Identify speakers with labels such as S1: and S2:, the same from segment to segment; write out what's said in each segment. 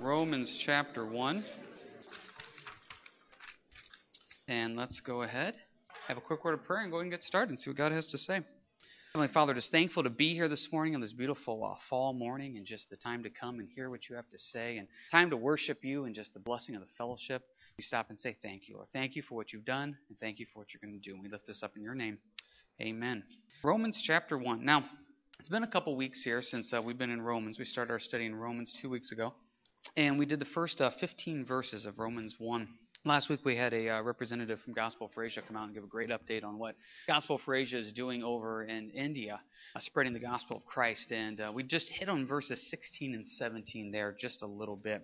S1: Romans chapter 1. And let's go ahead, have a quick word of prayer, and go and get started and see what God has to say. Heavenly Father, just thankful to be here this morning on this beautiful uh, fall morning and just the time to come and hear what you have to say and time to worship you and just the blessing of the fellowship. We stop and say thank you, Lord. Thank you for what you've done and thank you for what you're going to do. And we lift this up in your name. Amen. Romans chapter 1. Now, it's been a couple weeks here since uh, we've been in Romans. We started our study in Romans two weeks ago. And we did the first uh, 15 verses of Romans 1. Last week we had a uh, representative from Gospel for Asia come out and give a great update on what Gospel for Asia is doing over in India, uh, spreading the gospel of Christ. And uh, we just hit on verses 16 and 17 there just a little bit.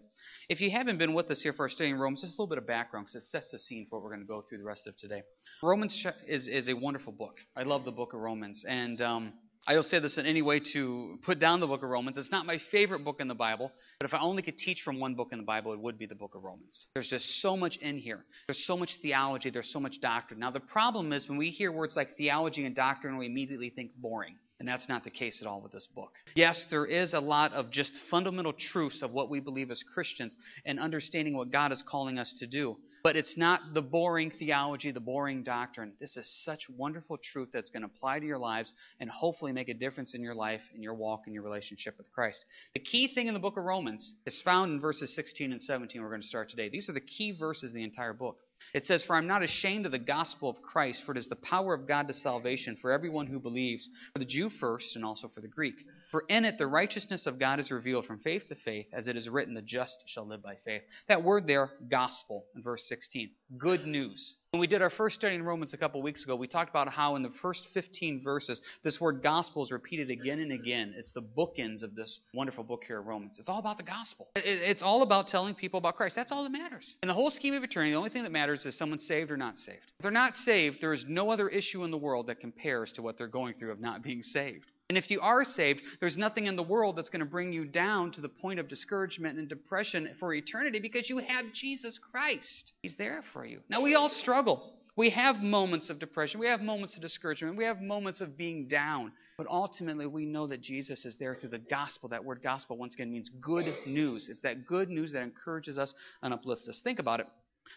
S1: If you haven't been with us here for our study in Romans, just a little bit of background because it sets the scene for what we're going to go through the rest of today. Romans is, is a wonderful book. I love the book of Romans. And um, I will say this in any way to put down the book of Romans. It's not my favorite book in the Bible. But if I only could teach from one book in the Bible, it would be the book of Romans. There's just so much in here. There's so much theology. There's so much doctrine. Now, the problem is when we hear words like theology and doctrine, we immediately think boring. And that's not the case at all with this book. Yes, there is a lot of just fundamental truths of what we believe as Christians and understanding what God is calling us to do. But it's not the boring theology, the boring doctrine. This is such wonderful truth that's going to apply to your lives and hopefully make a difference in your life, in your walk, in your relationship with Christ. The key thing in the book of Romans is found in verses 16 and 17. We're going to start today. These are the key verses in the entire book. It says, For I'm not ashamed of the gospel of Christ, for it is the power of God to salvation for everyone who believes, for the Jew first and also for the Greek. For in it the righteousness of God is revealed from faith to faith, as it is written, the just shall live by faith. That word there, gospel, in verse 16. Good news. When we did our first study in Romans a couple weeks ago, we talked about how in the first 15 verses, this word gospel is repeated again and again. It's the bookends of this wonderful book here of Romans. It's all about the gospel. It's all about telling people about Christ. That's all that matters. In the whole scheme of eternity, the only thing that matters is someone saved or not saved. If they're not saved, there is no other issue in the world that compares to what they're going through of not being saved. And if you are saved, there's nothing in the world that's going to bring you down to the point of discouragement and depression for eternity because you have Jesus Christ. He's there for you. Now, we all struggle. We have moments of depression. We have moments of discouragement. We have moments of being down. But ultimately, we know that Jesus is there through the gospel. That word gospel, once again, means good news. It's that good news that encourages us and uplifts us. Think about it.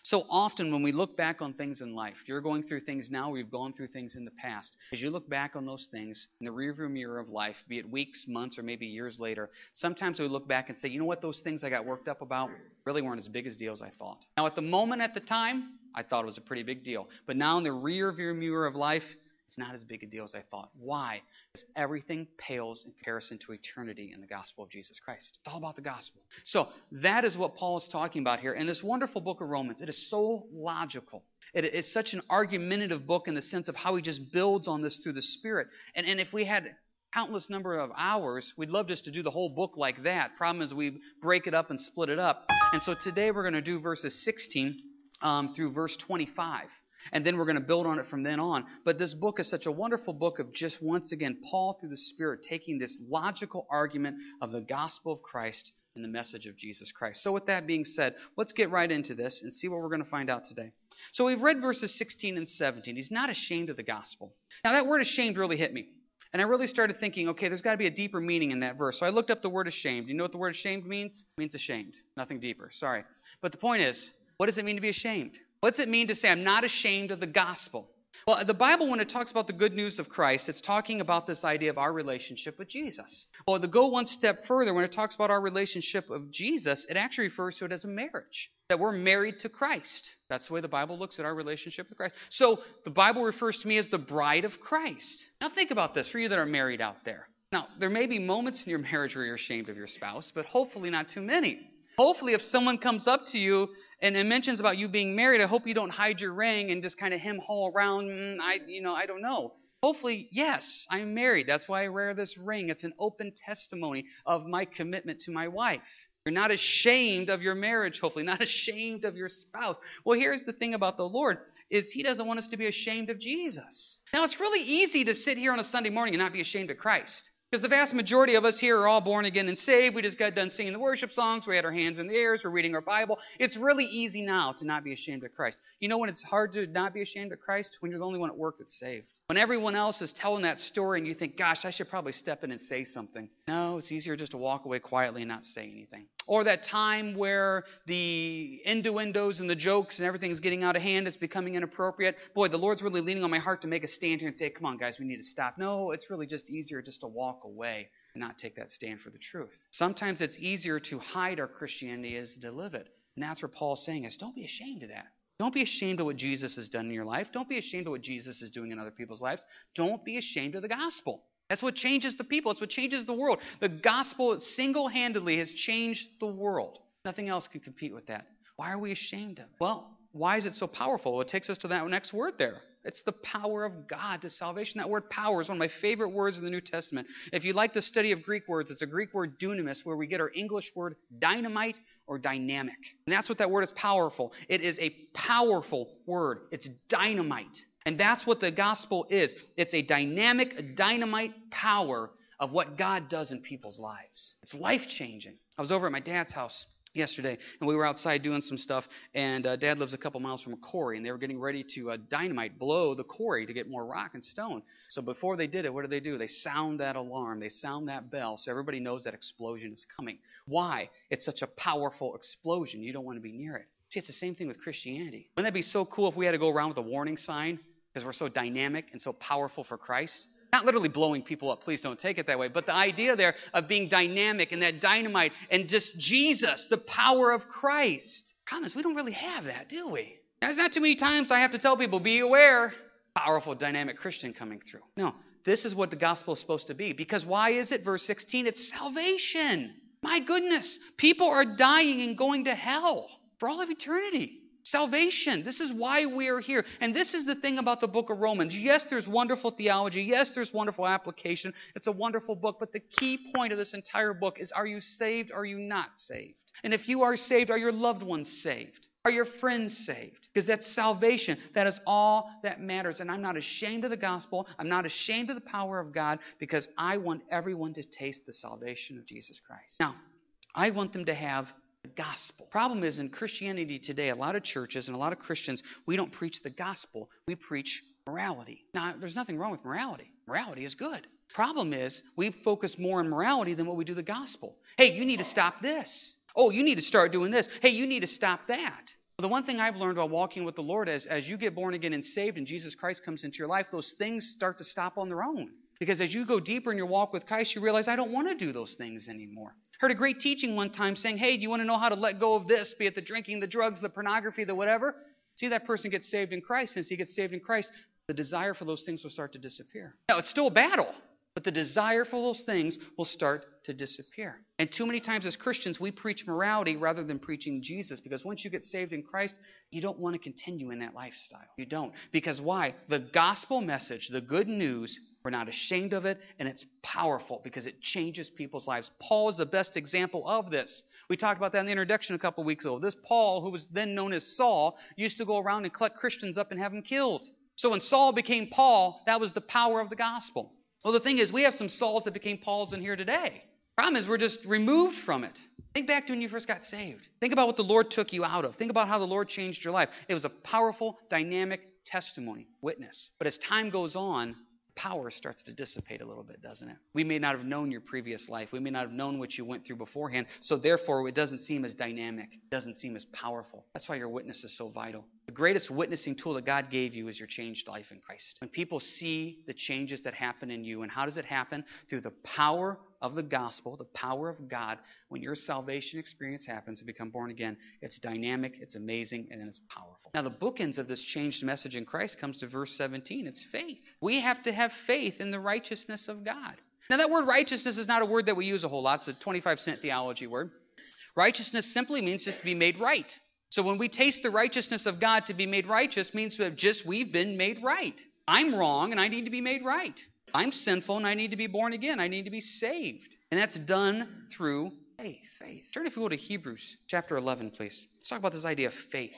S1: So often, when we look back on things in life, you're going through things now, we've gone through things in the past. As you look back on those things in the rearview mirror of life, be it weeks, months, or maybe years later, sometimes we look back and say, you know what, those things I got worked up about really weren't as big as I thought. Now, at the moment, at the time, I thought it was a pretty big deal. But now in the rearview mirror of life, it's not as big a deal as I thought. Why? Because everything pales in comparison to eternity in the gospel of Jesus Christ. It's all about the gospel. So that is what Paul is talking about here. In this wonderful book of Romans, it is so logical. It is such an argumentative book in the sense of how he just builds on this through the Spirit. And, and if we had countless number of hours, we'd love just to do the whole book like that. Problem is, we break it up and split it up. And so today we're going to do verses 16 um, through verse 25. And then we're going to build on it from then on. But this book is such a wonderful book of just once again, Paul through the Spirit taking this logical argument of the gospel of Christ and the message of Jesus Christ. So, with that being said, let's get right into this and see what we're going to find out today. So, we've read verses 16 and 17. He's not ashamed of the gospel. Now, that word ashamed really hit me. And I really started thinking, okay, there's got to be a deeper meaning in that verse. So I looked up the word ashamed. You know what the word ashamed means? It means ashamed. Nothing deeper. Sorry. But the point is, what does it mean to be ashamed? What's it mean to say, I'm not ashamed of the gospel? Well, the Bible, when it talks about the good news of Christ, it's talking about this idea of our relationship with Jesus. Well, to go one step further, when it talks about our relationship of Jesus, it actually refers to it as a marriage. That we're married to Christ. That's the way the Bible looks at our relationship with Christ. So the Bible refers to me as the bride of Christ. Now think about this for you that are married out there. Now, there may be moments in your marriage where you're ashamed of your spouse, but hopefully not too many. Hopefully, if someone comes up to you and, and mentions about you being married, I hope you don't hide your ring and just kind of hem haul around. Mm, I, you know, I don't know. Hopefully, yes, I'm married. That's why I wear this ring. It's an open testimony of my commitment to my wife. You're not ashamed of your marriage, hopefully, not ashamed of your spouse. Well, here's the thing about the Lord is he doesn't want us to be ashamed of Jesus. Now, it's really easy to sit here on a Sunday morning and not be ashamed of Christ. Because the vast majority of us here are all born again and saved. We just got done singing the worship songs. We had our hands in the air. We're reading our Bible. It's really easy now to not be ashamed of Christ. You know when it's hard to not be ashamed of Christ? When you're the only one at work that's saved. When everyone else is telling that story and you think, gosh, I should probably step in and say something. No, it's easier just to walk away quietly and not say anything. Or that time where the innuendos and the jokes and everything is getting out of hand, it's becoming inappropriate. Boy, the Lord's really leaning on my heart to make a stand here and say, come on, guys, we need to stop. No, it's really just easier just to walk away and not take that stand for the truth. Sometimes it's easier to hide our Christianity as to live it. And that's what Paul's saying is don't be ashamed of that. Don't be ashamed of what Jesus has done in your life. Don't be ashamed of what Jesus is doing in other people's lives. Don't be ashamed of the gospel. That's what changes the people. It's what changes the world. The gospel single handedly has changed the world. Nothing else can compete with that. Why are we ashamed of it? Well, why is it so powerful? Well, it takes us to that next word there it's the power of God to salvation. That word power is one of my favorite words in the New Testament. If you like the study of Greek words, it's a Greek word dunamis, where we get our English word dynamite or dynamic. And that's what that word is powerful. It is a powerful word, it's dynamite. And that's what the gospel is it's a dynamic, dynamite power of what God does in people's lives. It's life changing. I was over at my dad's house yesterday, and we were outside doing some stuff. And uh, Dad lives a couple miles from a quarry, and they were getting ready to uh, dynamite blow the quarry to get more rock and stone. So before they did it, what do they do? They sound that alarm, they sound that bell, so everybody knows that explosion is coming. Why? It's such a powerful explosion. You don't want to be near it. See, it's the same thing with Christianity. Wouldn't that be so cool if we had to go around with a warning sign because we're so dynamic and so powerful for Christ? Not literally blowing people up, please don't take it that way, but the idea there of being dynamic and that dynamite and just Jesus, the power of Christ. Promise, we don't really have that, do we? There's not too many times I have to tell people, be aware, powerful, dynamic Christian coming through. No, this is what the gospel is supposed to be. Because why is it? Verse 16, it's salvation. My goodness, people are dying and going to hell for all of eternity. Salvation. This is why we are here. And this is the thing about the book of Romans. Yes, there's wonderful theology. Yes, there's wonderful application. It's a wonderful book. But the key point of this entire book is are you saved? Are you not saved? And if you are saved, are your loved ones saved? Are your friends saved? Because that's salvation. That is all that matters. And I'm not ashamed of the gospel. I'm not ashamed of the power of God because I want everyone to taste the salvation of Jesus Christ. Now, I want them to have gospel. Problem is, in Christianity today, a lot of churches and a lot of Christians, we don't preach the gospel, we preach morality. Now, there's nothing wrong with morality. Morality is good. Problem is, we focus more on morality than what we do the gospel. Hey, you need to stop this. Oh, you need to start doing this. Hey, you need to stop that. The one thing I've learned while walking with the Lord is as you get born again and saved and Jesus Christ comes into your life, those things start to stop on their own. Because as you go deeper in your walk with Christ, you realize I don't want to do those things anymore. Heard a great teaching one time saying, Hey, do you want to know how to let go of this, be it the drinking, the drugs, the pornography, the whatever? See, that person gets saved in Christ. Since he gets saved in Christ, the desire for those things will start to disappear. Now, it's still a battle, but the desire for those things will start to disappear. And too many times as Christians, we preach morality rather than preaching Jesus because once you get saved in Christ, you don't want to continue in that lifestyle. You don't. Because why? The gospel message, the good news, we're not ashamed of it, and it's powerful because it changes people's lives. Paul is the best example of this. We talked about that in the introduction a couple weeks ago. This Paul, who was then known as Saul, used to go around and collect Christians up and have them killed. So when Saul became Paul, that was the power of the gospel. Well, the thing is, we have some Sauls that became Pauls in here today. Problem is, we're just removed from it. Think back to when you first got saved. Think about what the Lord took you out of. Think about how the Lord changed your life. It was a powerful, dynamic testimony, witness. But as time goes on, power starts to dissipate a little bit, doesn't it? We may not have known your previous life. We may not have known what you went through beforehand. So, therefore, it doesn't seem as dynamic, it doesn't seem as powerful. That's why your witness is so vital. The greatest witnessing tool that God gave you is your changed life in Christ. When people see the changes that happen in you, and how does it happen? Through the power of the gospel, the power of God. When your salvation experience happens and become born again, it's dynamic, it's amazing, and it's powerful. Now, the bookends of this changed message in Christ comes to verse 17. It's faith. We have to have faith in the righteousness of God. Now, that word righteousness is not a word that we use a whole lot. It's a 25 cent theology word. Righteousness simply means just to be made right. So when we taste the righteousness of God to be made righteous means that just we've been made right. I'm wrong and I need to be made right. I'm sinful and I need to be born again. I need to be saved. And that's done through faith. Faith. Turn if you will to Hebrews chapter 11, please. Let's talk about this idea of faith.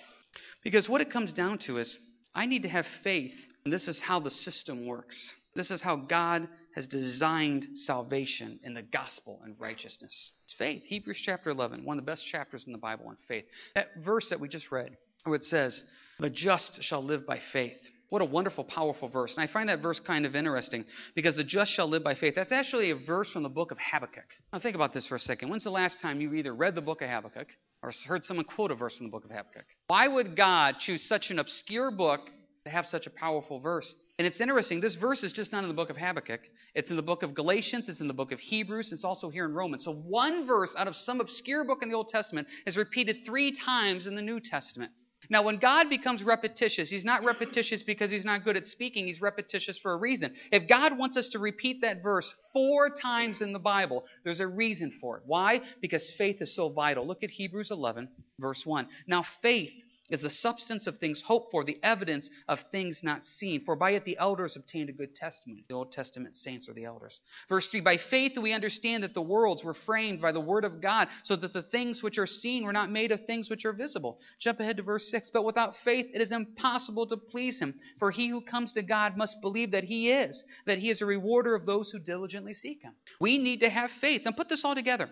S1: Because what it comes down to is I need to have faith, and this is how the system works. This is how God has designed salvation in the gospel and righteousness. It's faith. Hebrews chapter 11, one of the best chapters in the Bible on faith. That verse that we just read, where it says, The just shall live by faith. What a wonderful, powerful verse. And I find that verse kind of interesting because the just shall live by faith. That's actually a verse from the book of Habakkuk. Now, think about this for a second. When's the last time you either read the book of Habakkuk or heard someone quote a verse from the book of Habakkuk? Why would God choose such an obscure book to have such a powerful verse? And it's interesting, this verse is just not in the book of Habakkuk. It's in the book of Galatians, it's in the book of Hebrews, it's also here in Romans. So one verse out of some obscure book in the Old Testament is repeated three times in the New Testament. Now, when God becomes repetitious, He's not repetitious because He's not good at speaking. He's repetitious for a reason. If God wants us to repeat that verse four times in the Bible, there's a reason for it. Why? Because faith is so vital. Look at Hebrews 11, verse 1. Now, faith is the substance of things hoped for, the evidence of things not seen. For by it the elders obtained a good testimony. The Old Testament saints are the elders. Verse 3 By faith we understand that the worlds were framed by the word of God, so that the things which are seen were not made of things which are visible. Jump ahead to verse 6. But without faith it is impossible to please him. For he who comes to God must believe that he is, that he is a rewarder of those who diligently seek him. We need to have faith. And put this all together.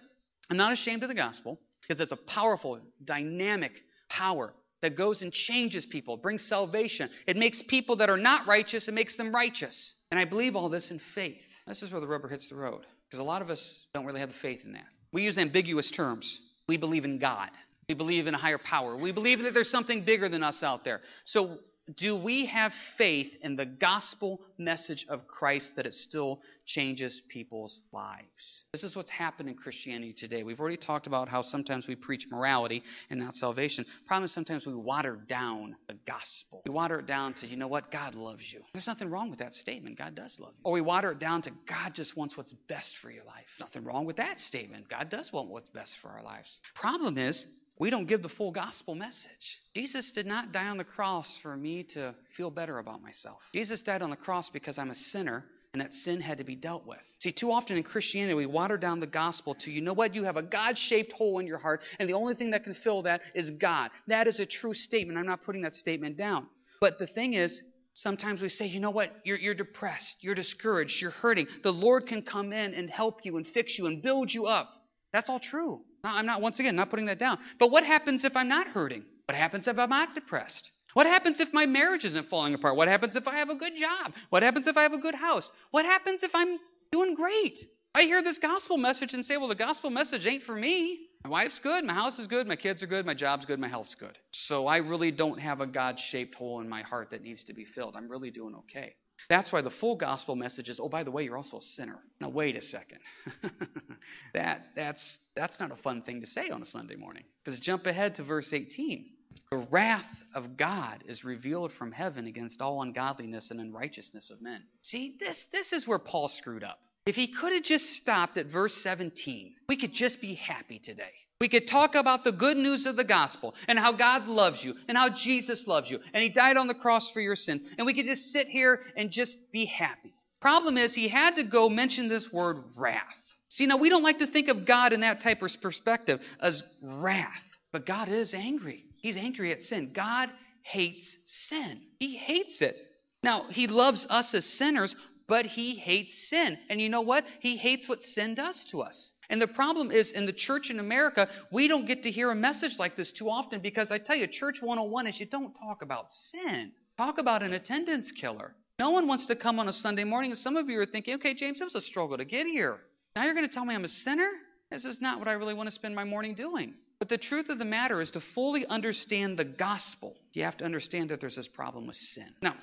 S1: I'm not ashamed of the gospel because it's a powerful, dynamic power that goes and changes people, brings salvation. It makes people that are not righteous, it makes them righteous. And I believe all this in faith. This is where the rubber hits the road. Because a lot of us don't really have the faith in that. We use ambiguous terms. We believe in God. We believe in a higher power. We believe that there's something bigger than us out there. So do we have faith in the gospel message of Christ that it still changes people's lives? This is what's happened in Christianity today. We've already talked about how sometimes we preach morality and not salvation. Problem is sometimes we water down the gospel. We water it down to, you know what, God loves you. There's nothing wrong with that statement. God does love you. Or we water it down to God just wants what's best for your life. Nothing wrong with that statement. God does want what's best for our lives. Problem is, we don't give the full gospel message. Jesus did not die on the cross for me to feel better about myself. Jesus died on the cross because I'm a sinner and that sin had to be dealt with. See, too often in Christianity, we water down the gospel to, you know what, you have a God shaped hole in your heart, and the only thing that can fill that is God. That is a true statement. I'm not putting that statement down. But the thing is, sometimes we say, you know what, you're, you're depressed, you're discouraged, you're hurting. The Lord can come in and help you and fix you and build you up. That's all true. I'm not, once again, not putting that down. But what happens if I'm not hurting? What happens if I'm not depressed? What happens if my marriage isn't falling apart? What happens if I have a good job? What happens if I have a good house? What happens if I'm doing great? I hear this gospel message and say, well, the gospel message ain't for me. My wife's good, my house is good, my kids are good, my job's good, my health's good. So I really don't have a God shaped hole in my heart that needs to be filled. I'm really doing okay. That's why the full gospel message is, oh, by the way, you're also a sinner. Now, wait a second. that, that's, that's not a fun thing to say on a Sunday morning. Because jump ahead to verse 18. The wrath of God is revealed from heaven against all ungodliness and unrighteousness of men. See, this, this is where Paul screwed up. If he could have just stopped at verse 17, we could just be happy today. We could talk about the good news of the gospel and how God loves you and how Jesus loves you and He died on the cross for your sins. And we could just sit here and just be happy. Problem is, he had to go mention this word wrath. See, now we don't like to think of God in that type of perspective as wrath, but God is angry. He's angry at sin. God hates sin, He hates it. Now, He loves us as sinners, but He hates sin. And you know what? He hates what sin does to us. And the problem is, in the church in America, we don't get to hear a message like this too often because I tell you, Church 101 is you don't talk about sin. Talk about an attendance killer. No one wants to come on a Sunday morning, and some of you are thinking, okay, James, it was a struggle to get here. Now you're going to tell me I'm a sinner? This is not what I really want to spend my morning doing. But the truth of the matter is to fully understand the gospel, you have to understand that there's this problem with sin. Now,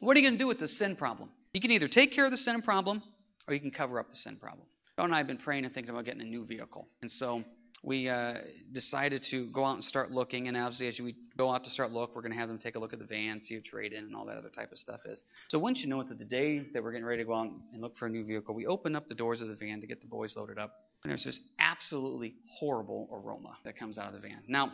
S1: what are you going to do with the sin problem? You can either take care of the sin problem or you can cover up the sin problem. Bill and I have been praying and thinking about getting a new vehicle. And so we uh, decided to go out and start looking. And obviously, as we go out to start look, we're going to have them take a look at the van, see what trade in, and all that other type of stuff is. So once you know it, that the day that we're getting ready to go out and look for a new vehicle, we open up the doors of the van to get the boys loaded up. And there's this absolutely horrible aroma that comes out of the van. Now,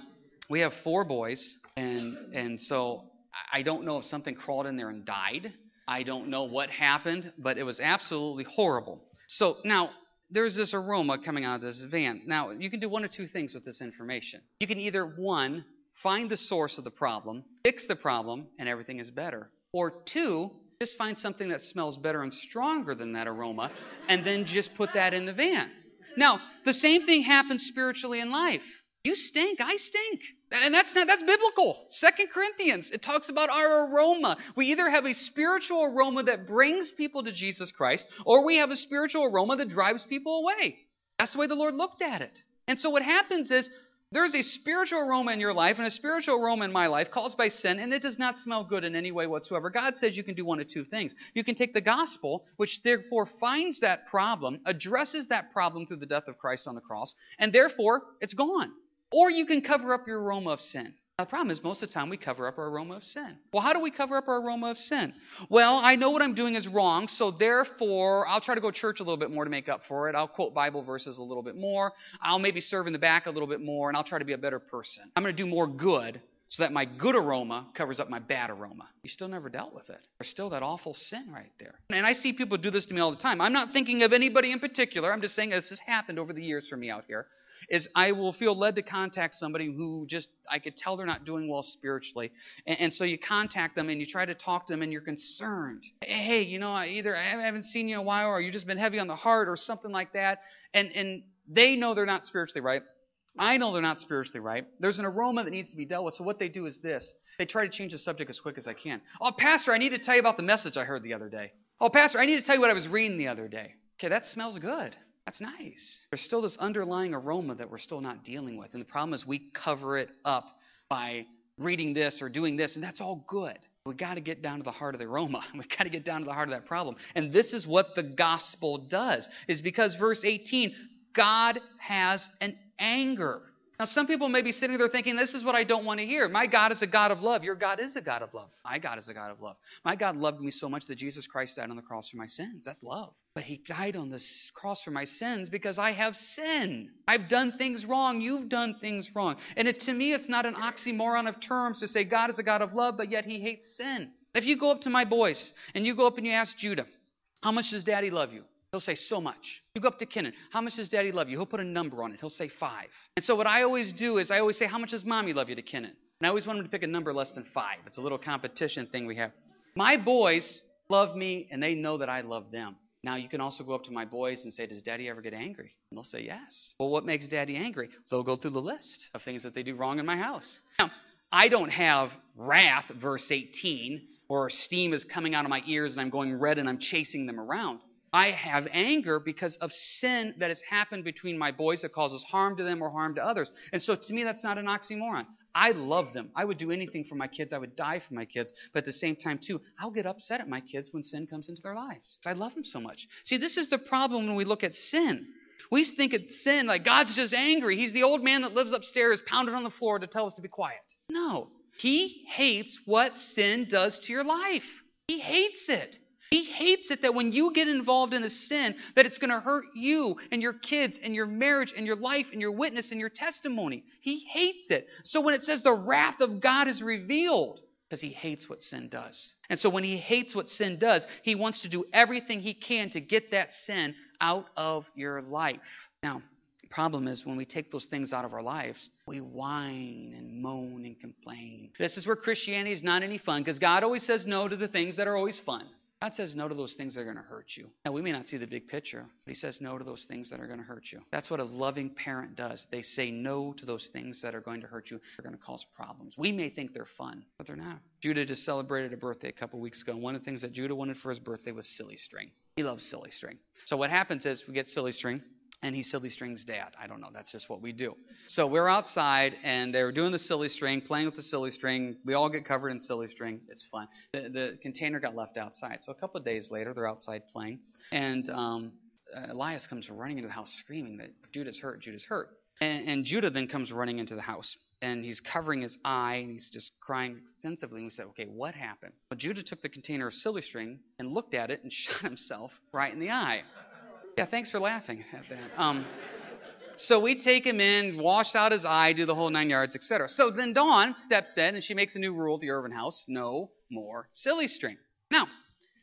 S1: we have four boys, and and so I don't know if something crawled in there and died. I don't know what happened, but it was absolutely horrible. So now there's this aroma coming out of this van. Now, you can do one or two things with this information. You can either, one, find the source of the problem, fix the problem, and everything is better. Or two, just find something that smells better and stronger than that aroma, and then just put that in the van. Now, the same thing happens spiritually in life. You stink, I stink. And that's not that's biblical. Second Corinthians, it talks about our aroma. We either have a spiritual aroma that brings people to Jesus Christ, or we have a spiritual aroma that drives people away. That's the way the Lord looked at it. And so what happens is there's a spiritual aroma in your life and a spiritual aroma in my life caused by sin, and it does not smell good in any way whatsoever. God says you can do one of two things. You can take the gospel, which therefore finds that problem, addresses that problem through the death of Christ on the cross, and therefore it's gone. Or you can cover up your aroma of sin. Now, the problem is most of the time we cover up our aroma of sin. Well, how do we cover up our aroma of sin? Well, I know what I'm doing is wrong, so therefore I'll try to go to church a little bit more to make up for it. I'll quote Bible verses a little bit more. I'll maybe serve in the back a little bit more, and I'll try to be a better person. I'm going to do more good so that my good aroma covers up my bad aroma. You still never dealt with it. There's still that awful sin right there. And I see people do this to me all the time. I'm not thinking of anybody in particular. I'm just saying this has happened over the years for me out here is I will feel led to contact somebody who just I could tell they're not doing well spiritually, and, and so you contact them and you try to talk to them and you're concerned. Hey, you know, either I haven't seen you in a while, or you've just been heavy on the heart, or something like that, and and they know they're not spiritually right. I know they're not spiritually right. There's an aroma that needs to be dealt with. So what they do is this: they try to change the subject as quick as I can. Oh, pastor, I need to tell you about the message I heard the other day. Oh, pastor, I need to tell you what I was reading the other day. Okay, that smells good. That's nice. There's still this underlying aroma that we're still not dealing with. And the problem is we cover it up by reading this or doing this, and that's all good. We've got to get down to the heart of the aroma. We've got to get down to the heart of that problem. And this is what the gospel does, is because verse 18, God has an anger. Now, some people may be sitting there thinking, this is what I don't want to hear. My God is a God of love. Your God is a God of love. My God is a God of love. My God loved me so much that Jesus Christ died on the cross for my sins. That's love. But he died on the cross for my sins because I have sin. I've done things wrong. You've done things wrong. And it, to me, it's not an oxymoron of terms to say God is a God of love, but yet he hates sin. If you go up to my boys and you go up and you ask Judah, how much does daddy love you? He'll say, so much. You go up to Kenan. How much does daddy love you? He'll put a number on it. He'll say five. And so what I always do is I always say, how much does mommy love you to Kenan? And I always want him to pick a number less than five. It's a little competition thing we have. My boys love me and they know that I love them. Now you can also go up to my boys and say, does daddy ever get angry? And they'll say, yes. Well, what makes daddy angry? They'll go through the list of things that they do wrong in my house. Now, I don't have wrath, verse 18, or steam is coming out of my ears and I'm going red and I'm chasing them around. I have anger because of sin that has happened between my boys that causes harm to them or harm to others. And so to me, that's not an oxymoron. I love them. I would do anything for my kids. I would die for my kids. But at the same time, too, I'll get upset at my kids when sin comes into their lives. I love them so much. See, this is the problem when we look at sin. We think of sin like God's just angry. He's the old man that lives upstairs, pounded on the floor to tell us to be quiet. No. He hates what sin does to your life. He hates it. He hates it that when you get involved in a sin, that it's going to hurt you and your kids and your marriage and your life and your witness and your testimony. He hates it. So when it says the wrath of God is revealed, because he hates what sin does. And so when he hates what sin does, he wants to do everything he can to get that sin out of your life. Now, the problem is when we take those things out of our lives, we whine and moan and complain. This is where Christianity is not any fun because God always says no to the things that are always fun. God says no to those things that are going to hurt you. Now, we may not see the big picture, but He says no to those things that are going to hurt you. That's what a loving parent does. They say no to those things that are going to hurt you, they're going to cause problems. We may think they're fun, but they're not. Judah just celebrated a birthday a couple weeks ago. One of the things that Judah wanted for his birthday was silly string. He loves silly string. So, what happens is we get silly string and he's silly string's dad. I don't know. That's just what we do. So we're outside, and they're doing the silly string, playing with the silly string. We all get covered in silly string. It's fun. The, the container got left outside. So a couple of days later, they're outside playing, and um, Elias comes running into the house screaming that Judah's hurt, Judah's hurt. And, and Judah then comes running into the house, and he's covering his eye, and he's just crying extensively. And we said, okay, what happened? Well, Judah took the container of silly string and looked at it and shot himself right in the eye. Yeah, thanks for laughing at that. Um, so we take him in, wash out his eye, do the whole nine yards, etc. So then Dawn steps in and she makes a new rule at the Irvin house no more silly string. Now,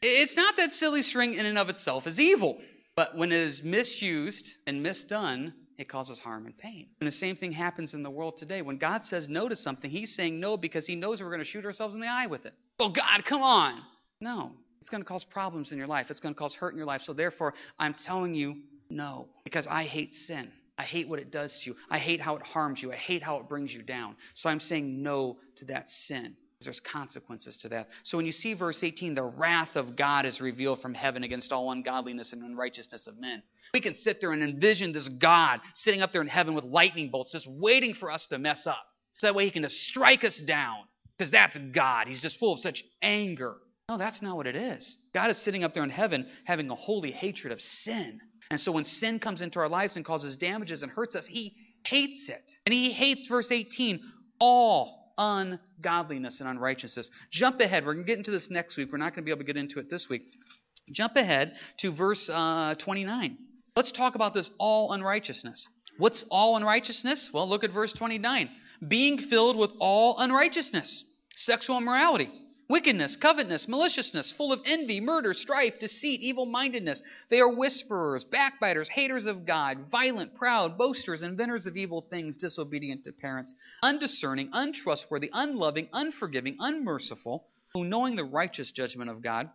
S1: it's not that silly string in and of itself is evil, but when it is misused and misdone, it causes harm and pain. And the same thing happens in the world today. When God says no to something, He's saying no because He knows we're going to shoot ourselves in the eye with it. Oh, God, come on. No, it's going to cause problems in your life. It's going to cause hurt in your life. So therefore, I'm telling you no, because I hate sin. I hate what it does to you. I hate how it harms you. I hate how it brings you down. So I'm saying no to that sin. There's consequences to that. So when you see verse 18, the wrath of God is revealed from heaven against all ungodliness and unrighteousness of men. We can sit there and envision this God sitting up there in heaven with lightning bolts, just waiting for us to mess up. So that way he can just strike us down. Because that's God. He's just full of such anger. No, that's not what it is. God is sitting up there in heaven having a holy hatred of sin. And so when sin comes into our lives and causes damages and hurts us, he hates it. And he hates, verse 18, all ungodliness and unrighteousness. Jump ahead. We're going to get into this next week. We're not going to be able to get into it this week. Jump ahead to verse uh, 29. Let's talk about this all unrighteousness. What's all unrighteousness? Well, look at verse 29. Being filled with all unrighteousness, sexual immorality wickedness, covetousness, maliciousness, full of envy, murder, strife, deceit, evil mindedness. They are whisperers, backbiters, haters of God, violent, proud, boasters, inventors of evil things, disobedient to parents, undiscerning, untrustworthy, unloving, unforgiving, unmerciful, who knowing the righteous judgment of God,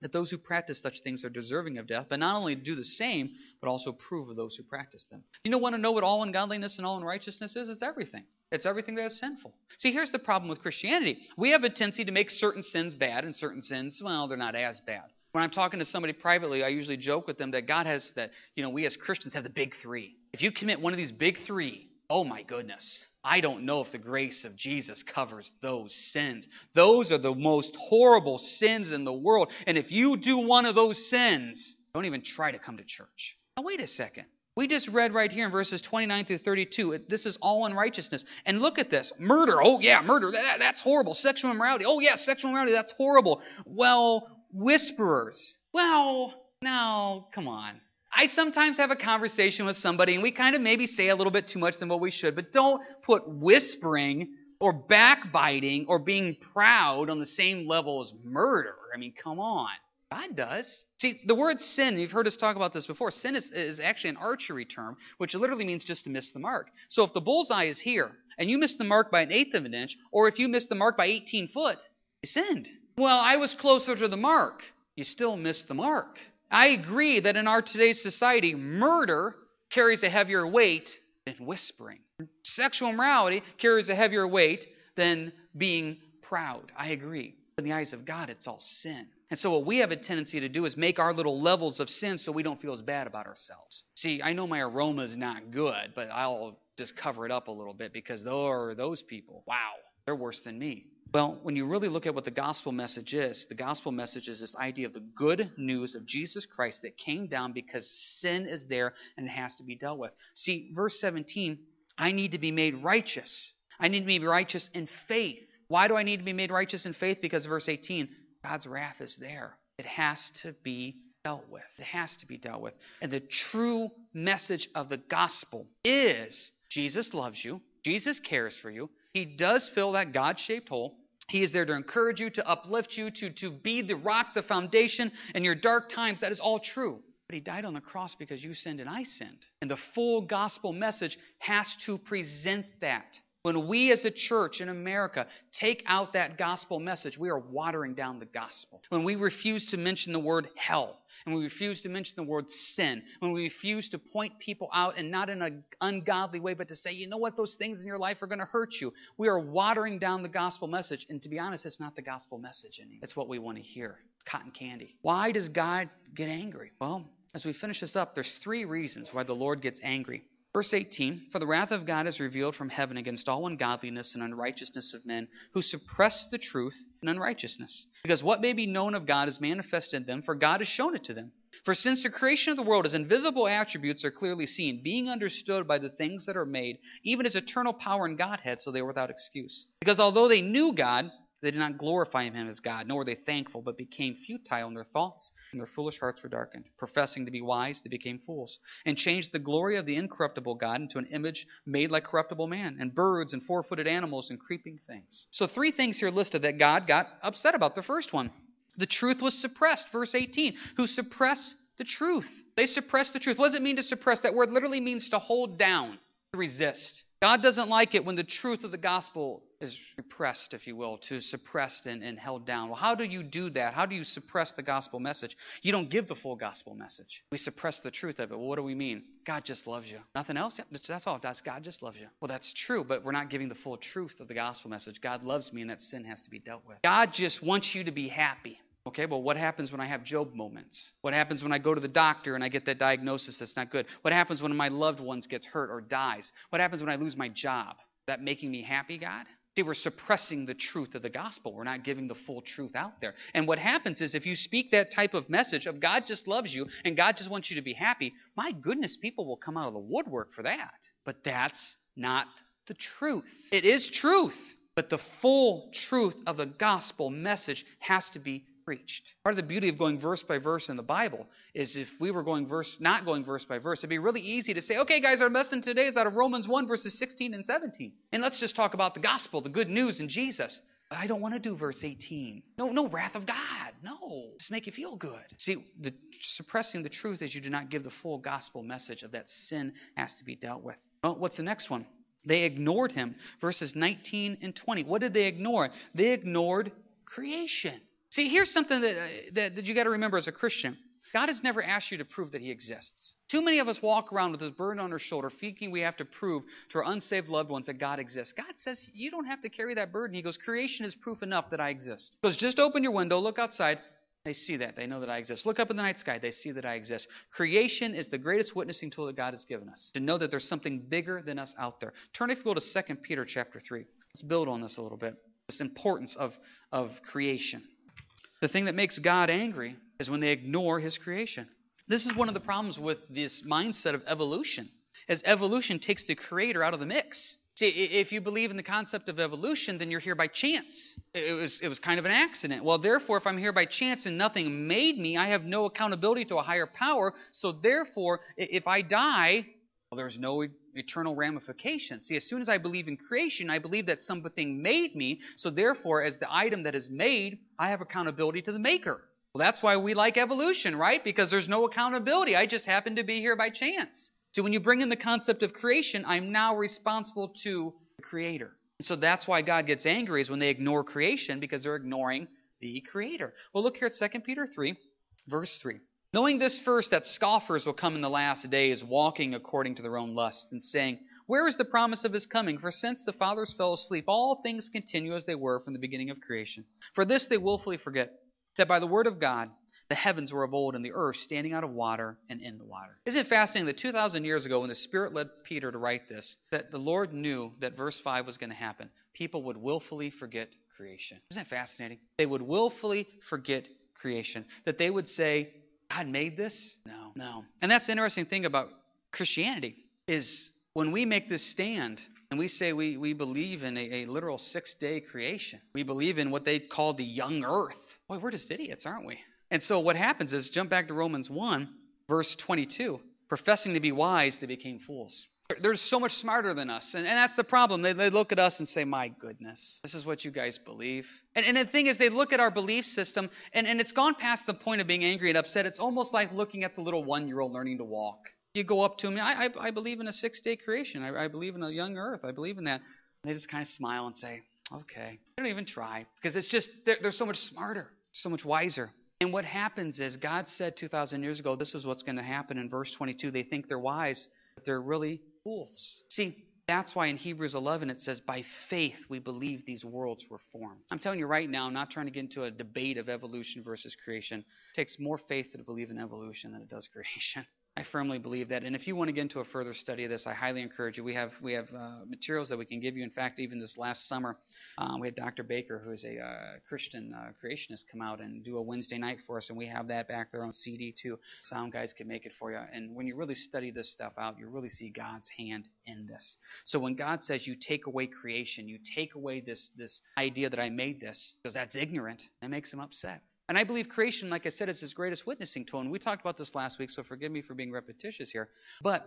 S1: that those who practice such things are deserving of death, but not only do the same, but also approve of those who practice them. You don't want to know what all ungodliness and all unrighteousness is? It's everything. It's everything that is sinful. See, here's the problem with Christianity. We have a tendency to make certain sins bad and certain sins, well, they're not as bad. When I'm talking to somebody privately, I usually joke with them that God has that, you know, we as Christians have the big three. If you commit one of these big three, oh my goodness, I don't know if the grace of Jesus covers those sins. Those are the most horrible sins in the world. And if you do one of those sins, don't even try to come to church. Now, wait a second. We just read right here in verses 29 through 32. This is all unrighteousness. And look at this murder. Oh, yeah, murder. That, that's horrible. Sexual immorality. Oh, yeah, sexual immorality. That's horrible. Well, whisperers. Well, now, come on. I sometimes have a conversation with somebody and we kind of maybe say a little bit too much than what we should, but don't put whispering or backbiting or being proud on the same level as murder. I mean, come on. God does. See, the word sin, you've heard us talk about this before. Sin is, is actually an archery term, which literally means just to miss the mark. So if the bullseye is here, and you miss the mark by an eighth of an inch, or if you miss the mark by 18 foot, you sinned. Well, I was closer to the mark. You still missed the mark. I agree that in our today's society, murder carries a heavier weight than whispering. Sexual morality carries a heavier weight than being proud. I agree. In the eyes of God, it's all sin. And so, what we have a tendency to do is make our little levels of sin so we don't feel as bad about ourselves. See, I know my aroma is not good, but I'll just cover it up a little bit because there are those people, wow, they're worse than me. Well, when you really look at what the gospel message is, the gospel message is this idea of the good news of Jesus Christ that came down because sin is there and it has to be dealt with. See, verse 17, I need to be made righteous. I need to be righteous in faith. Why do I need to be made righteous in faith? Because verse 18, God's wrath is there. It has to be dealt with. It has to be dealt with. And the true message of the gospel is Jesus loves you, Jesus cares for you. He does fill that God shaped hole. He is there to encourage you, to uplift you, to, to be the rock, the foundation in your dark times. That is all true. But he died on the cross because you sinned and I sinned. And the full gospel message has to present that. When we as a church in America take out that gospel message, we are watering down the gospel. When we refuse to mention the word hell, and we refuse to mention the word sin, when we refuse to point people out and not in an ungodly way, but to say, you know what, those things in your life are going to hurt you, we are watering down the gospel message. And to be honest, it's not the gospel message anymore. It's what we want to hear. Cotton candy. Why does God get angry? Well, as we finish this up, there's three reasons why the Lord gets angry. Verse 18 For the wrath of God is revealed from heaven against all ungodliness and unrighteousness of men who suppress the truth in unrighteousness. Because what may be known of God is manifested in them, for God has shown it to them. For since the creation of the world, his invisible attributes are clearly seen, being understood by the things that are made, even his eternal power and Godhead, so they are without excuse. Because although they knew God, they did not glorify him as God, nor were they thankful, but became futile in their thoughts, and their foolish hearts were darkened. Professing to be wise, they became fools, and changed the glory of the incorruptible God into an image made like corruptible man, and birds, and four footed animals, and creeping things. So, three things here listed that God got upset about. The first one the truth was suppressed, verse 18, who suppress the truth. They suppress the truth. What does it mean to suppress? That word literally means to hold down, to resist. God doesn't like it when the truth of the gospel is repressed, if you will, to suppressed and, and held down. Well, how do you do that? How do you suppress the gospel message? You don't give the full gospel message. We suppress the truth of it. Well, what do we mean? God just loves you. Nothing else? That's all. That's God just loves you. Well, that's true, but we're not giving the full truth of the gospel message. God loves me, and that sin has to be dealt with. God just wants you to be happy. Okay, well, what happens when I have Job moments? What happens when I go to the doctor and I get that diagnosis that's not good? What happens when my loved ones gets hurt or dies? What happens when I lose my job? Is that making me happy, God? See, we're suppressing the truth of the gospel. We're not giving the full truth out there. And what happens is if you speak that type of message of God just loves you and God just wants you to be happy, my goodness, people will come out of the woodwork for that. But that's not the truth. It is truth, but the full truth of the gospel message has to be preached. Part of the beauty of going verse by verse in the Bible is if we were going verse, not going verse by verse, it'd be really easy to say, okay, guys, our lesson today is out of Romans 1, verses 16 and 17. And let's just talk about the gospel, the good news in Jesus. I don't want to do verse 18. No, no wrath of God. No. Just make you feel good. See, the, suppressing the truth is you do not give the full gospel message of that sin has to be dealt with. Well, what's the next one? They ignored him. Verses 19 and 20. What did they ignore? They ignored creation. See, here's something that, uh, that, that you got to remember as a Christian. God has never asked you to prove that He exists. Too many of us walk around with this burden on our shoulder, thinking we have to prove to our unsaved loved ones that God exists. God says you don't have to carry that burden. He goes, Creation is proof enough that I exist. He goes, just open your window, look outside. They see that. They know that I exist. Look up in the night sky. They see that I exist. Creation is the greatest witnessing tool that God has given us to know that there's something bigger than us out there. Turn, if you go to 2 Peter chapter 3. Let's build on this a little bit. This importance of, of creation. The thing that makes God angry is when they ignore his creation. This is one of the problems with this mindset of evolution, as evolution takes the creator out of the mix. See, if you believe in the concept of evolution, then you're here by chance. It was, it was kind of an accident. Well, therefore, if I'm here by chance and nothing made me, I have no accountability to a higher power. So, therefore, if I die, well, there's no eternal ramifications. See, as soon as I believe in creation, I believe that something made me. So therefore, as the item that is made, I have accountability to the maker. Well, that's why we like evolution, right? Because there's no accountability. I just happen to be here by chance. So when you bring in the concept of creation, I'm now responsible to the creator. So that's why God gets angry is when they ignore creation because they're ignoring the creator. Well, look here at 2 Peter 3, verse 3. Knowing this first, that scoffers will come in the last days, walking according to their own lusts, and saying, Where is the promise of his coming? For since the fathers fell asleep, all things continue as they were from the beginning of creation. For this they wilfully forget, that by the word of God, the heavens were of old, and the earth standing out of water and in the water. Isn't it fascinating that 2,000 years ago, when the Spirit led Peter to write this, that the Lord knew that verse 5 was going to happen? People would willfully forget creation. Isn't that fascinating? They would willfully forget creation. That they would say, God made this? No, no. And that's the interesting thing about Christianity is when we make this stand and we say we, we believe in a, a literal six day creation, we believe in what they call the young earth. Boy, we're just idiots, aren't we? And so what happens is, jump back to Romans 1, verse 22. Professing to be wise, they became fools. They're so much smarter than us. And, and that's the problem. They, they look at us and say, My goodness, this is what you guys believe. And, and the thing is, they look at our belief system, and, and it's gone past the point of being angry and upset. It's almost like looking at the little one year old learning to walk. You go up to them, I, I, I believe in a six day creation. I, I believe in a young earth. I believe in that. And they just kind of smile and say, Okay. They don't even try because it's just, they're, they're so much smarter, so much wiser. And what happens is, God said 2,000 years ago, this is what's going to happen in verse 22. They think they're wise, but they're really fools. See, that's why in Hebrews 11 it says, By faith we believe these worlds were formed. I'm telling you right now, I'm not trying to get into a debate of evolution versus creation. It takes more faith to believe in evolution than it does creation. I firmly believe that. And if you want to get into a further study of this, I highly encourage you. We have we have uh, materials that we can give you. In fact, even this last summer, um, we had Dr. Baker, who is a uh, Christian uh, creationist, come out and do a Wednesday night for us, and we have that back there on CD too. Sound guys can make it for you. And when you really study this stuff out, you really see God's hand in this. So when God says you take away creation, you take away this this idea that I made this, because that's ignorant, that makes him upset. And I believe creation, like I said, is his greatest witnessing tool. And we talked about this last week, so forgive me for being repetitious here. But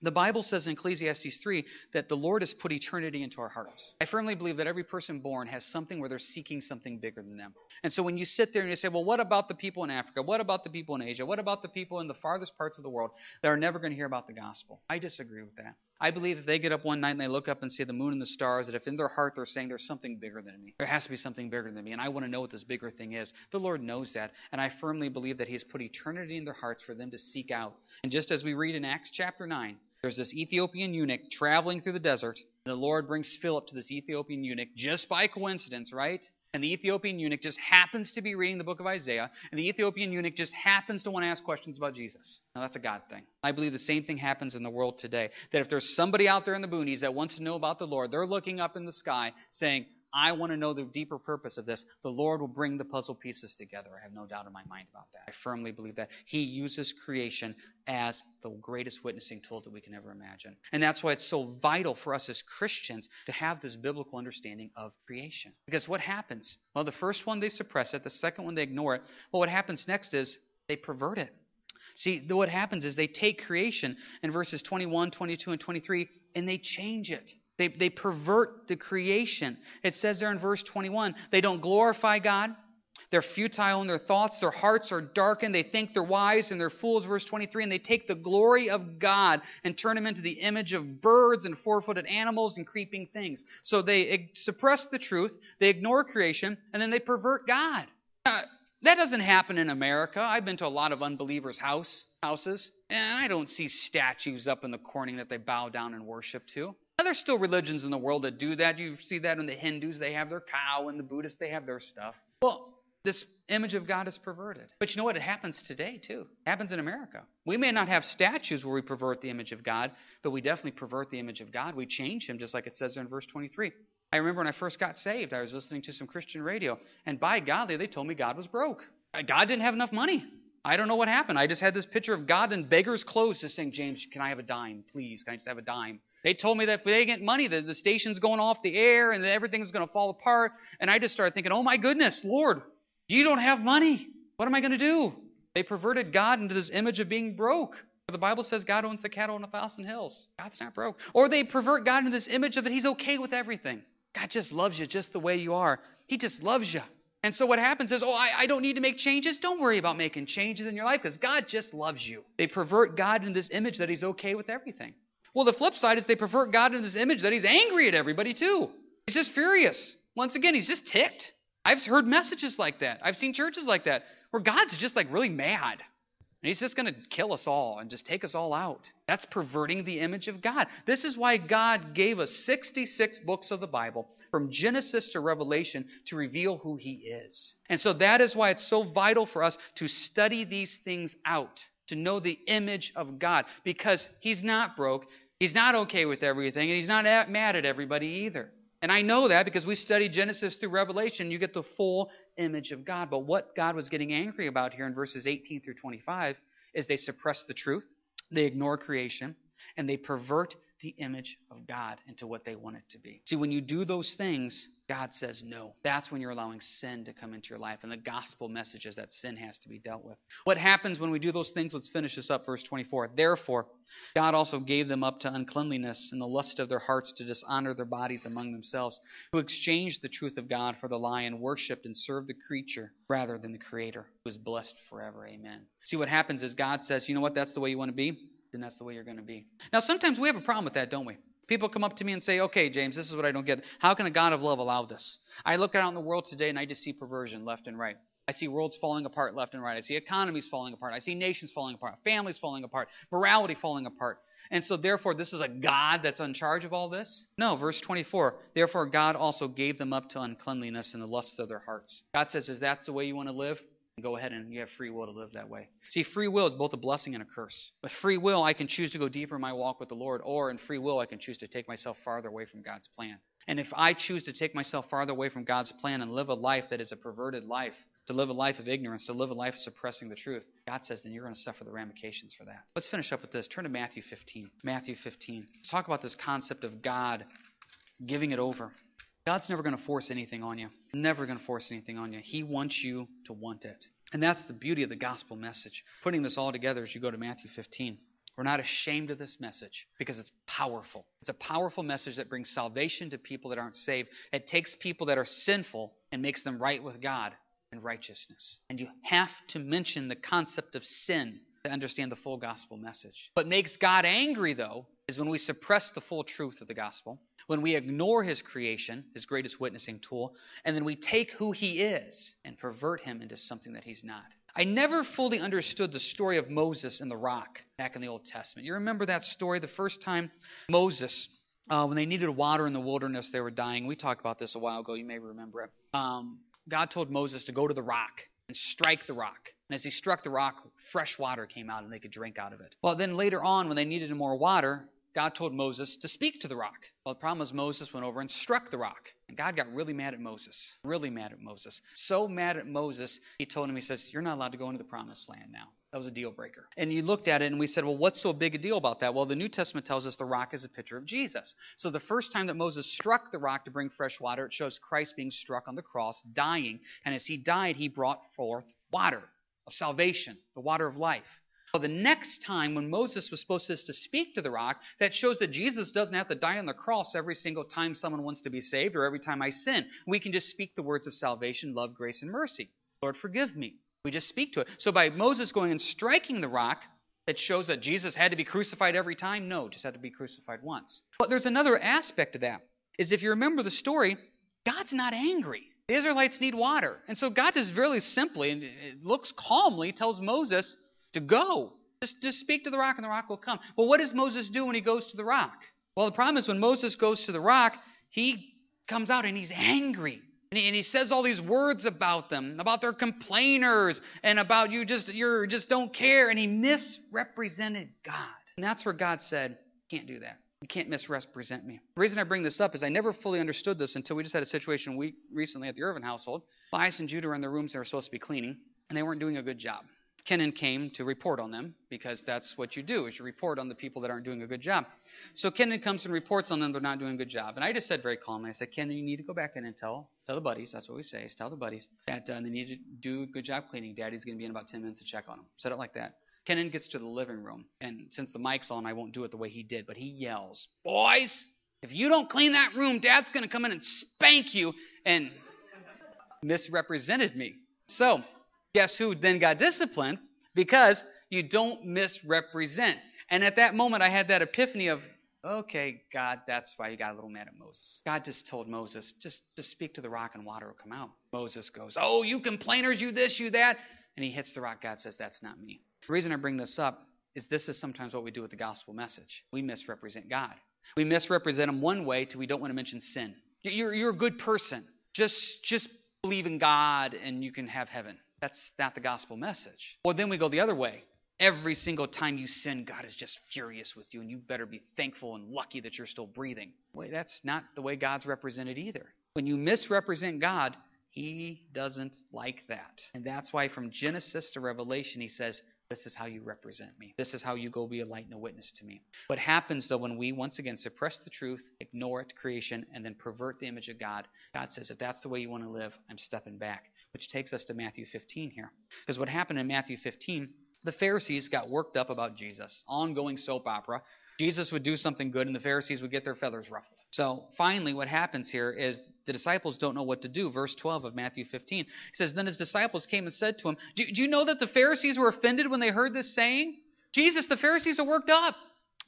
S1: the Bible says in Ecclesiastes 3 that the Lord has put eternity into our hearts. I firmly believe that every person born has something where they're seeking something bigger than them. And so when you sit there and you say, well, what about the people in Africa? What about the people in Asia? What about the people in the farthest parts of the world that are never going to hear about the gospel? I disagree with that. I believe if they get up one night and they look up and see the moon and the stars, that if in their heart they're saying there's something bigger than me, there has to be something bigger than me, and I want to know what this bigger thing is. The Lord knows that, and I firmly believe that He has put eternity in their hearts for them to seek out. And just as we read in Acts chapter 9, there's this Ethiopian eunuch traveling through the desert. And the Lord brings Philip to this Ethiopian eunuch just by coincidence, right? And the Ethiopian eunuch just happens to be reading the book of Isaiah, and the Ethiopian eunuch just happens to want to ask questions about Jesus. Now, that's a God thing. I believe the same thing happens in the world today. That if there's somebody out there in the boonies that wants to know about the Lord, they're looking up in the sky saying, I want to know the deeper purpose of this. The Lord will bring the puzzle pieces together. I have no doubt in my mind about that. I firmly believe that. He uses creation as the greatest witnessing tool that we can ever imagine. And that's why it's so vital for us as Christians to have this biblical understanding of creation. Because what happens? Well, the first one, they suppress it. The second one, they ignore it. Well, what happens next is they pervert it. See, what happens is they take creation in verses 21, 22, and 23, and they change it. They, they pervert the creation. It says there in verse 21 they don't glorify God. They're futile in their thoughts. Their hearts are darkened. They think they're wise and they're fools, verse 23. And they take the glory of God and turn them into the image of birds and four footed animals and creeping things. So they suppress the truth, they ignore creation, and then they pervert God. Now, that doesn't happen in America. I've been to a lot of unbelievers' house, houses, and I don't see statues up in the corner that they bow down and worship to. Now, there's still religions in the world that do that. You see that in the Hindus, they have their cow, and the Buddhists, they have their stuff. Well, this image of God is perverted. But you know what? It happens today, too. It happens in America. We may not have statues where we pervert the image of God, but we definitely pervert the image of God. We change him, just like it says in verse 23. I remember when I first got saved, I was listening to some Christian radio, and by golly, they told me God was broke. God didn't have enough money. I don't know what happened. I just had this picture of God in beggar's clothes just saying, James, can I have a dime, please? Can I just have a dime? They told me that if they get money, the, the station's going off the air and everything's going to fall apart. And I just started thinking, oh my goodness, Lord, you don't have money. What am I going to do? They perverted God into this image of being broke. The Bible says God owns the cattle on a thousand hills. God's not broke. Or they pervert God into this image of that He's okay with everything. God just loves you just the way you are. He just loves you. And so what happens is, oh, I, I, don't need to make changes. Don't worry about making changes in your life because God just loves you. They pervert God into this image that He's okay with everything. Well, the flip side is they pervert God into this image that He's angry at everybody too. He's just furious. Once again, He's just ticked. I've heard messages like that. I've seen churches like that where God's just like really mad. And he's just going to kill us all and just take us all out. That's perverting the image of God. This is why God gave us 66 books of the Bible, from Genesis to Revelation, to reveal who he is. And so that is why it's so vital for us to study these things out, to know the image of God, because he's not broke, he's not okay with everything, and he's not mad at everybody either. And I know that because we study Genesis through Revelation, you get the full image of God. But what God was getting angry about here in verses 18 through 25 is they suppress the truth, they ignore creation, and they pervert the image of God into what they want it to be. See, when you do those things, God says no. That's when you're allowing sin to come into your life. And the gospel message is that sin has to be dealt with. What happens when we do those things? Let's finish this up, verse 24. Therefore, God also gave them up to uncleanliness and the lust of their hearts to dishonor their bodies among themselves, who exchanged the truth of God for the lie and worshipped and served the creature rather than the Creator, who is blessed forever. Amen. See, what happens is God says, you know what? That's the way you want to be then that's the way you're going to be. Now, sometimes we have a problem with that, don't we? People come up to me and say, okay, James, this is what I don't get. How can a God of love allow this? I look out in the world today and I just see perversion left and right. I see worlds falling apart left and right. I see economies falling apart. I see nations falling apart, families falling apart, morality falling apart. And so, therefore, this is a God that's in charge of all this? No, verse 24. Therefore, God also gave them up to uncleanliness and the lusts of their hearts. God says, Is that the way you want to live? Go ahead and you have free will to live that way. See, free will is both a blessing and a curse. With free will, I can choose to go deeper in my walk with the Lord, or in free will, I can choose to take myself farther away from God's plan. And if I choose to take myself farther away from God's plan and live a life that is a perverted life, to live a life of ignorance, to live a life of suppressing the truth, God says then you're going to suffer the ramifications for that. Let's finish up with this. Turn to Matthew 15. Matthew 15. Let's talk about this concept of God giving it over. God's never going to force anything on you. Never going to force anything on you. He wants you to want it. And that's the beauty of the gospel message. Putting this all together as you go to Matthew 15. We're not ashamed of this message because it's powerful. It's a powerful message that brings salvation to people that aren't saved. It takes people that are sinful and makes them right with God and righteousness. And you have to mention the concept of sin to understand the full gospel message. What makes God angry, though, is when we suppress the full truth of the gospel, when we ignore his creation, his greatest witnessing tool, and then we take who he is and pervert him into something that he's not. I never fully understood the story of Moses and the rock back in the Old Testament. You remember that story? The first time Moses, uh, when they needed water in the wilderness, they were dying. We talked about this a while ago. You may remember it. Um, God told Moses to go to the rock and strike the rock. And as he struck the rock, fresh water came out and they could drink out of it. Well, then later on, when they needed more water, God told Moses to speak to the rock. Well, the problem was Moses went over and struck the rock. And God got really mad at Moses. Really mad at Moses. So mad at Moses, he told him, he says, You're not allowed to go into the promised land now. That was a deal breaker. And you looked at it and we said, Well, what's so big a deal about that? Well, the New Testament tells us the rock is a picture of Jesus. So the first time that Moses struck the rock to bring fresh water, it shows Christ being struck on the cross, dying. And as he died, he brought forth water of salvation, the water of life. Well, the next time when Moses was supposed to speak to the rock, that shows that Jesus doesn't have to die on the cross every single time someone wants to be saved or every time I sin. We can just speak the words of salvation, love, grace, and mercy. Lord, forgive me. We just speak to it. So by Moses going and striking the rock, that shows that Jesus had to be crucified every time? No, just had to be crucified once. But there's another aspect to that. Is if you remember the story, God's not angry. The Israelites need water. And so God just very simply, and it looks calmly, tells Moses to go. Just, just speak to the rock and the rock will come. Well, what does Moses do when he goes to the rock? Well, the problem is when Moses goes to the rock, he comes out and he's angry. And he, and he says all these words about them, about their complainers, and about you just you just don't care. And he misrepresented God. And that's where God said, Can't do that. You can't misrepresent me. The reason I bring this up is I never fully understood this until we just had a situation we recently at the Irvin household. Elias and Judah were in their rooms they were supposed to be cleaning, and they weren't doing a good job. Kenan came to report on them because that's what you do is you report on the people that aren't doing a good job. So Kenan comes and reports on them they're not doing a good job. And I just said very calmly, I said, Kenan, you need to go back in and tell tell the buddies, that's what we say, is tell the buddies that uh, they need to do a good job cleaning. Daddy's going to be in about 10 minutes to check on them. Said it like that. Kenan gets to the living room, and since the mic's on, I won't do it the way he did, but he yells, Boys, if you don't clean that room, Dad's going to come in and spank you, and misrepresented me. So, guess who then got disciplined? Because you don't misrepresent. And at that moment, I had that epiphany of, okay, God, that's why you got a little mad at Moses. God just told Moses, just, just speak to the rock and water will come out. Moses goes, oh, you complainers, you this, you that. And he hits the rock. God says, that's not me. The reason I bring this up is this is sometimes what we do with the gospel message. We misrepresent God. We misrepresent Him one way till we don't want to mention sin. You're, you're a good person. Just, just believe in God and you can have heaven. That's not the gospel message. Well, then we go the other way. Every single time you sin, God is just furious with you, and you better be thankful and lucky that you're still breathing. Wait, that's not the way God's represented either. When you misrepresent God, He doesn't like that. And that's why from Genesis to Revelation, He says, this is how you represent me. This is how you go be a light and a witness to me. What happens, though, when we once again suppress the truth, ignore it, creation, and then pervert the image of God, God says, if that's the way you want to live, I'm stepping back. Which takes us to Matthew 15 here. Because what happened in Matthew 15, the Pharisees got worked up about Jesus. Ongoing soap opera. Jesus would do something good, and the Pharisees would get their feathers ruffled. So finally, what happens here is the disciples don't know what to do. Verse 12 of Matthew 15. He says, Then his disciples came and said to him, do, do you know that the Pharisees were offended when they heard this saying? Jesus, the Pharisees are worked up.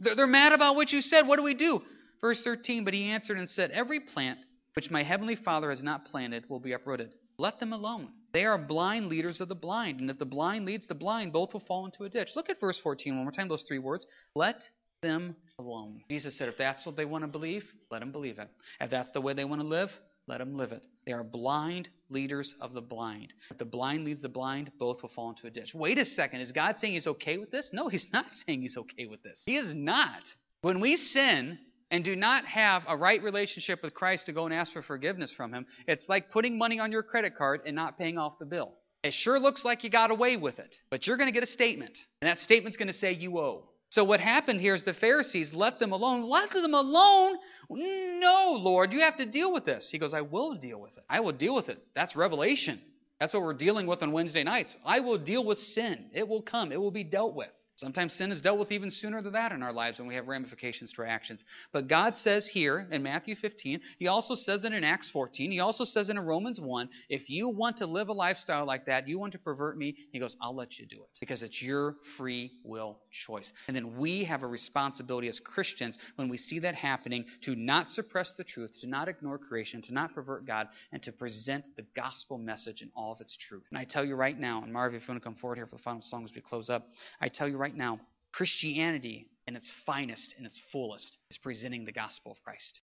S1: They're, they're mad about what you said. What do we do? Verse 13, But he answered and said, Every plant which my heavenly Father has not planted will be uprooted. Let them alone. They are blind leaders of the blind. And if the blind leads the blind, both will fall into a ditch. Look at verse 14 one more time, those three words. Let them alone. Jesus said, if that's what they want to believe, let them believe it. If that's the way they want to live, let them live it. They are blind leaders of the blind. If the blind leads the blind, both will fall into a ditch. Wait a second. Is God saying he's okay with this? No, he's not saying he's okay with this. He is not. When we sin and do not have a right relationship with Christ to go and ask for forgiveness from him, it's like putting money on your credit card and not paying off the bill. It sure looks like you got away with it, but you're going to get a statement. And that statement's going to say you owe. So what happened here is the Pharisees let them alone. Let them alone? No, Lord, you have to deal with this. He goes, I will deal with it. I will deal with it. That's revelation. That's what we're dealing with on Wednesday nights. I will deal with sin. It will come. It will be dealt with. Sometimes sin is dealt with even sooner than that in our lives when we have ramifications to our actions. But God says here in Matthew 15, He also says it in Acts 14, He also says it in Romans 1, if you want to live a lifestyle like that, you want to pervert me, He goes, I'll let you do it because it's your free will choice. And then we have a responsibility as Christians when we see that happening to not suppress the truth, to not ignore creation, to not pervert God, and to present the gospel message in all of its truth. And I tell you right now, and Marv, if you want to come forward here for the final song as we close up, I tell you right now, Christianity in its finest, in its fullest, is presenting the gospel of Christ.